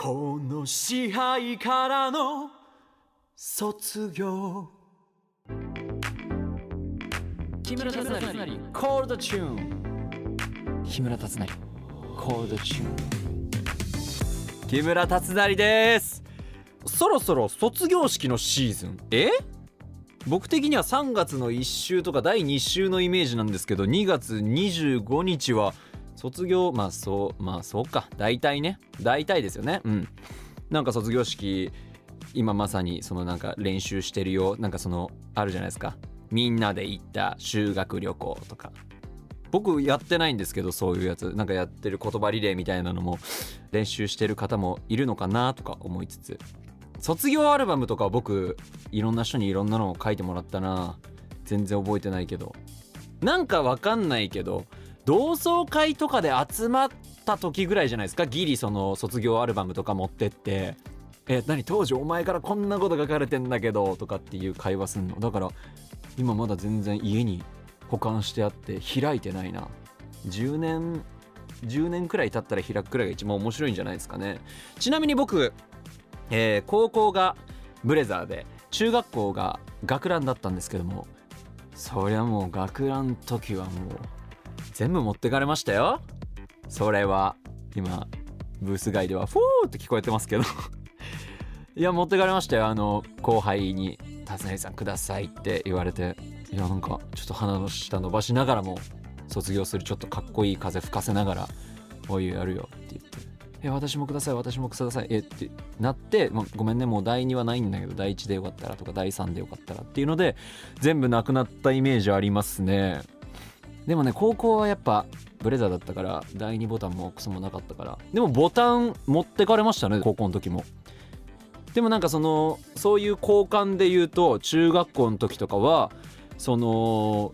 この支配からの卒業。木村達成。コールドチューン木村達成。コールドチューン木村達成です。そろそろ卒業式のシーズン？え？僕的には3月の1週とか第2週のイメージなんですけど2月25日は卒業まあそうまあそうか。大体ね。大体ですよね。うん。なんか卒業式今まさにそのなんか練習してるよ。なんかそのあるじゃないですか。みんなで行った修学旅行とか。僕やってないんですけどそういうやつ。なんかやってる言葉リレーみたいなのも練習してる方もいるのかなとか思いつつ。卒業アルバムとか僕いろんな人にいろんなのを書いてもらったな。全然覚えてないけど。なんかわかんないけど同窓会とかで集まった時ぐらいじゃないですか？ギリその卒業アルバムとか持ってって。え何？当時お前からこんなこと書かれてんだけどとかっていう会話すんの？だから今まだ全然家に保管してあって開いてないな。10年10年くらい経ったら開くくらいが一番面白いんじゃないですかね。ちなみに僕えー、高校がブレザーで中学校が学ランだったんですけどもそりゃもう学ラン時はもう全部持ってかれましたよ。それは今ブース外ではフォーって聞こえてますけど。いや持ってかれましたよ。あの後輩に「達成さんください」って言われて。いやなんかちょっと鼻の下伸ばしながらも卒業するちょっとかっこいい風吹かせながら「おいやるよ」って言ってえ私もください私もくださいえってなって、まごめんねもう第2はないんだけど第1でよかったらとか第3でよかったらっていうので全部なくなったイメージありますね。でもね高校はやっぱブレザーだったから第2ボタンもクソもなかったから。でもボタン持ってかれましたね高校の時も。でもなんかそのそういう交換で言うと中学校の時とかはその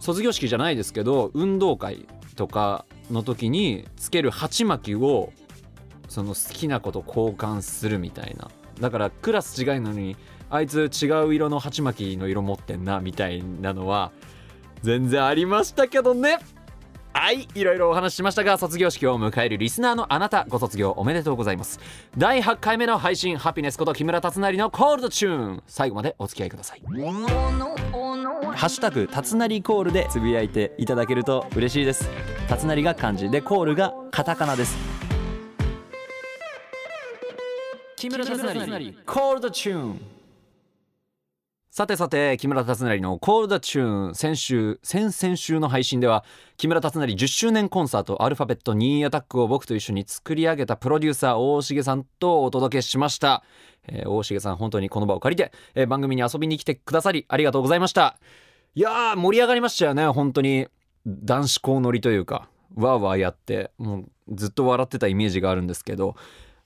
卒業式じゃないですけど運動会とかの時につける鉢巻きをその好きな子と交換するみたいな。だからクラス違いのにあいつ違う色の鉢巻きの色持ってんなみたいなのは全然ありましたけどね。はいいろいろお話ししましたが卒業式を迎えるリスナーのあなたご卒業おめでとうございます。第8回目の配信ハピネスこと木村達成のコールドチューン最後までお付き合いください。ハッシュタグたつなりコールでつぶやいていただけると嬉しいです。たつなりが漢字でコールがカタカナです。木村達成コールドチューンさてさて木村達成の「コールドチューン」先週先々週の配信では木村達成10周年コンサートアルファベット2アタックを僕と一緒に作り上げたプロデューサー大重さんとお届けしました、えー、大重さん本当にこの場を借りて、えー、番組に遊びに来てくださりありがとうございました。いやー盛り上がりましたよね本当に。男子校乗りというかわーわーやってもうずっと笑ってたイメージがあるんですけど。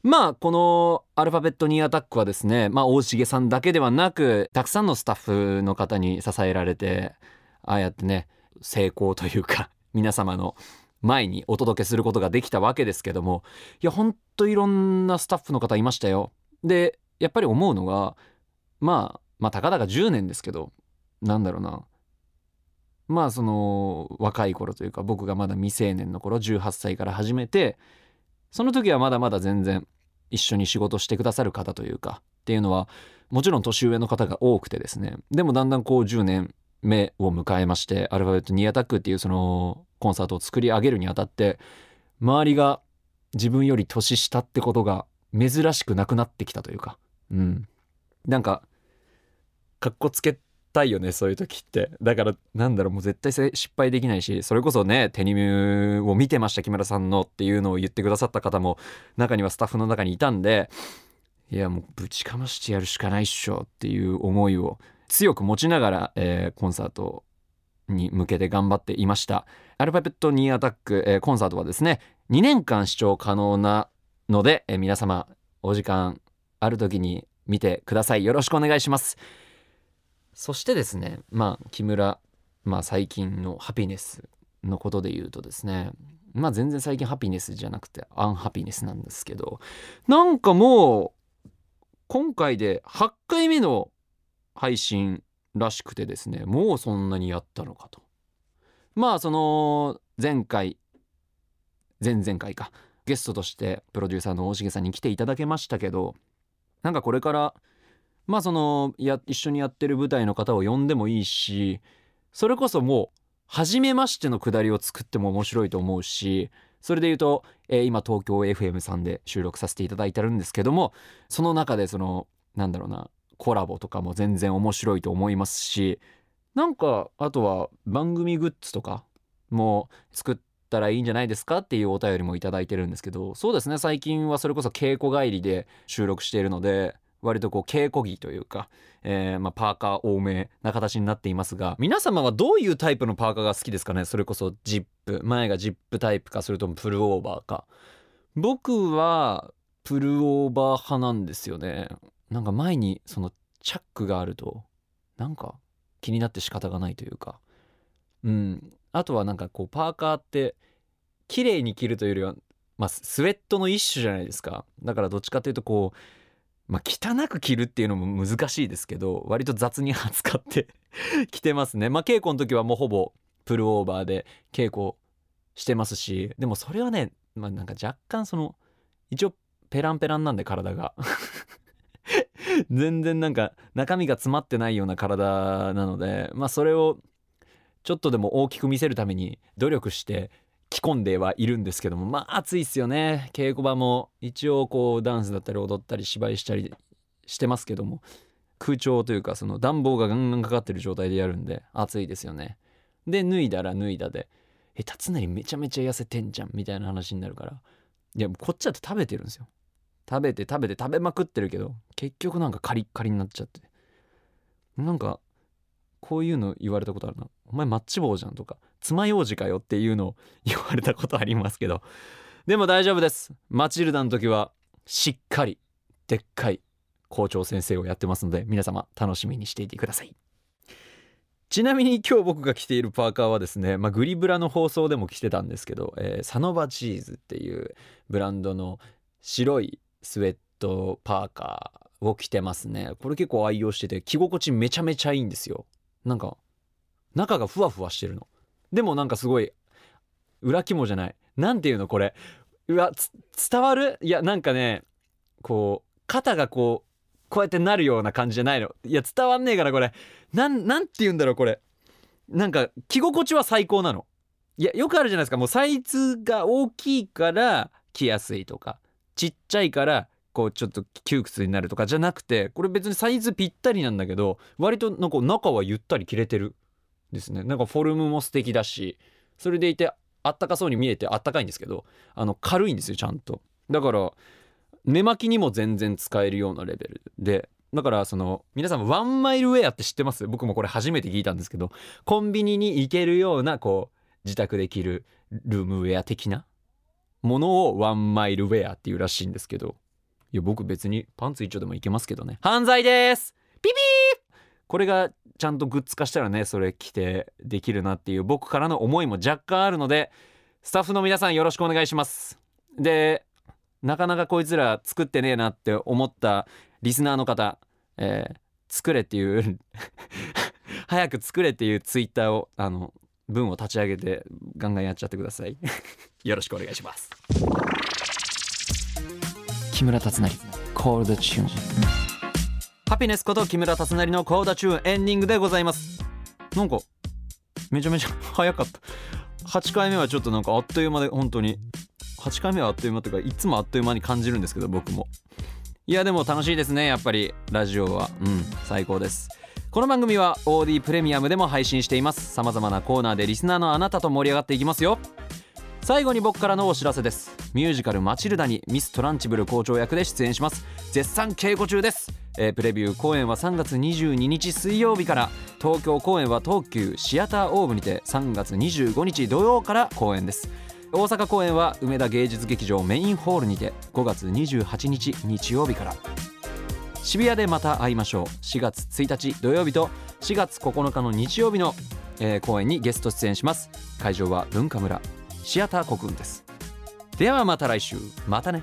まあこのアルファベットニーアタックはですねまあ大重さんだけではなくたくさんのスタッフの方に支えられてああやってね成功というか 皆様の前にお届けすることができたわけですけどもいやほんといろんなスタッフの方いましたよ。でやっぱり思うのがまあまあたかだか10年ですけどなんだろうなまあその若い頃というか僕がまだ未成年の頃18歳から始めてその時はまだまだ全然一緒に仕事してくださる方というかっていうのはもちろん年上の方が多くてですね。でもだんだんこう10年目を迎えましてアルファベットニアタックっていうそのコンサートを作り上げるにあたって周りが自分より年下ってことが珍しくなくなってきたというかうん。なんかかっこつけたいよねそういう時って。だからなんだろうもう絶対失敗できないしそれこそねテニミュを見てました木村さんのっていうのを言ってくださった方も中にはスタッフの中にいたんでいやもうぶちかましてやるしかないっしょっていう思いを強く持ちながら、えー、コンサートに向けて頑張っていました。アルファベットニーアタック、えー、コンサートはですね2年間視聴可能なので、えー、皆様お時間ある時に見てください。よろしくお願いします。そしてですねまあ木村、まあ、最近のハピネスのことで言うとですねまあ全然最近ハピネスじゃなくてアンハピネスなんですけどなんかもう今回で8回目の配信らしくてですねもうそんなにやったのかと。まあその前回前々回かゲストとしてプロデューサーの大重さんに来ていただけましたけどなんかこれからまあそのや一緒にやってる舞台の方を呼んでもいいしそれこそもう初めましてのくだりを作っても面白いと思うしそれで言うと、えー今東京 FM さんで収録させていただいてるんですけどもその中でそのなんだろうなコラボとかも全然面白いと思いますしなんかあとは番組グッズとかも作ったらいいんじゃないですかっていうお便りもいいてるんですけどそうですね最近はそれこそ稽古帰りで収録しているので割とこう稽古着というか、えーま、パーカー多めな形になっていますが皆様はどういうタイプのパーカーが好きですかね？それこそジップ前がジップタイプかそれともプルオーバーか。僕はプルオーバー派なんですよね。なんか前にそのチャックがあるとなんか気になって仕方がないというか。うん。あとはなんかこうパーカーって綺麗に着るというよりはまあスウェットの一種じゃないですか。だからどっちかというとこうまあ汚く着るっていうのも難しいですけど割と雑に扱って 着てますね。まあ稽古の時はもうほぼプルオーバーで稽古してますしでもそれはねまあなんか若干その一応ペランペランなんで体が。全然なんか中身が詰まってないような体なのでまあそれをちょっとでも大きく見せるために努力して着込んではいるんですけどもまあ暑いっすよね。稽古場も一応こうダンスだったり踊ったり芝居したりしてますけども空調というかその暖房がガンガンかかってる状態でやるんで暑いですよね。で脱いだら脱いだで「え辰成めちゃめちゃ痩せてんじゃん」みたいな話になるからいやもこっちだって食べてるんですよ。食べて食べて食べまくってるけど結局なんかカリッカリになっちゃって。なんかこういうの言われたことあるな「お前マッチ棒じゃん」とか「爪楊枝かよ」っていうのを言われたことありますけどでも大丈夫です。マチルダの時はしっかりでっかい校長先生をやってますので皆様楽しみにしていてください。ちなみに今日僕が着ているパーカーはですね、まあ、グリブラの放送でも着てたんですけど、えーサノバチーズっていうブランドの白いスウェットパーカーを着てますね。これ結構愛用してて着心地めちゃめちゃいいんですよ。なんか中がふわふわしてるの。でもなんかすごい裏肝じゃない。なんていうのこれ。うわ伝わる？いやなんかねこう肩がこうこうやってなるような感じじゃないの。いや伝わんねえからこれ。なんなんて言うんだろうこれ。なんか着心地は最高なの。いやよくあるじゃないですか。もうサイズが大きいから着やすいとか。ちっちゃいからこうちょっと窮屈になるとかじゃなくてこれ別にサイズぴったりなんだけど割となんか中はゆったり着れてる。ですね。なんかフォルムも素敵だしそれでいてあったかそうに見えてあったかいんですけどあの軽いんですよちゃんと。だから寝巻きにも全然使えるようなレベル。でだからその皆さんワンマイルウェアって知ってます？僕もこれ初めて聞いたんですけどコンビニに行けるようなこう自宅で着るルームウェア的な？ものをワンマイルウェアっていうらしいんですけど。いや僕別にパンツ一丁でもいけますけどね。犯罪です！ピピーこれがちゃんとグッズ化したらねそれ着てできるなっていう僕からの思いも若干あるのでスタッフの皆さんよろしくお願いします。でなかなかこいつら作ってねえなって思ったリスナーの方、えー作れっていう 早く作れっていうツイッターをあの文を立ち上げてガンガンやっちゃってください。よろしくお願いします。木村達成コールドチューンハピネスこと木村達成のコールドチューンエンディングでございます。なんかめちゃめちゃ早かった。8回目はちょっとなんかあっという間で本当に。8回目はあっという間というかいつもあっという間に感じるんですけど僕も。いやでも楽しいですねやっぱり。ラジオは。うん最高です。この番組は OD プレミアムでも配信しています。様々なコーナーでリスナーのあなたと盛り上がっていきますよ。最後に僕からのお知らせです。ミュージカル「マチルダ」にミス・トランチブル校長役で出演します。絶賛稽古中です、えープレビュー公演は3月22日水曜日から。東京公演は東急シアターオーブにて3月25日土曜から公演です。大阪公演は梅田芸術劇場メインホールにて5月28日日曜日から。渋谷でまた会いましょう。4月1日土曜日と4月9日の日曜日の、えー公演にゲスト出演します。会場は文化村シアター国運です。ではまた来週。またね。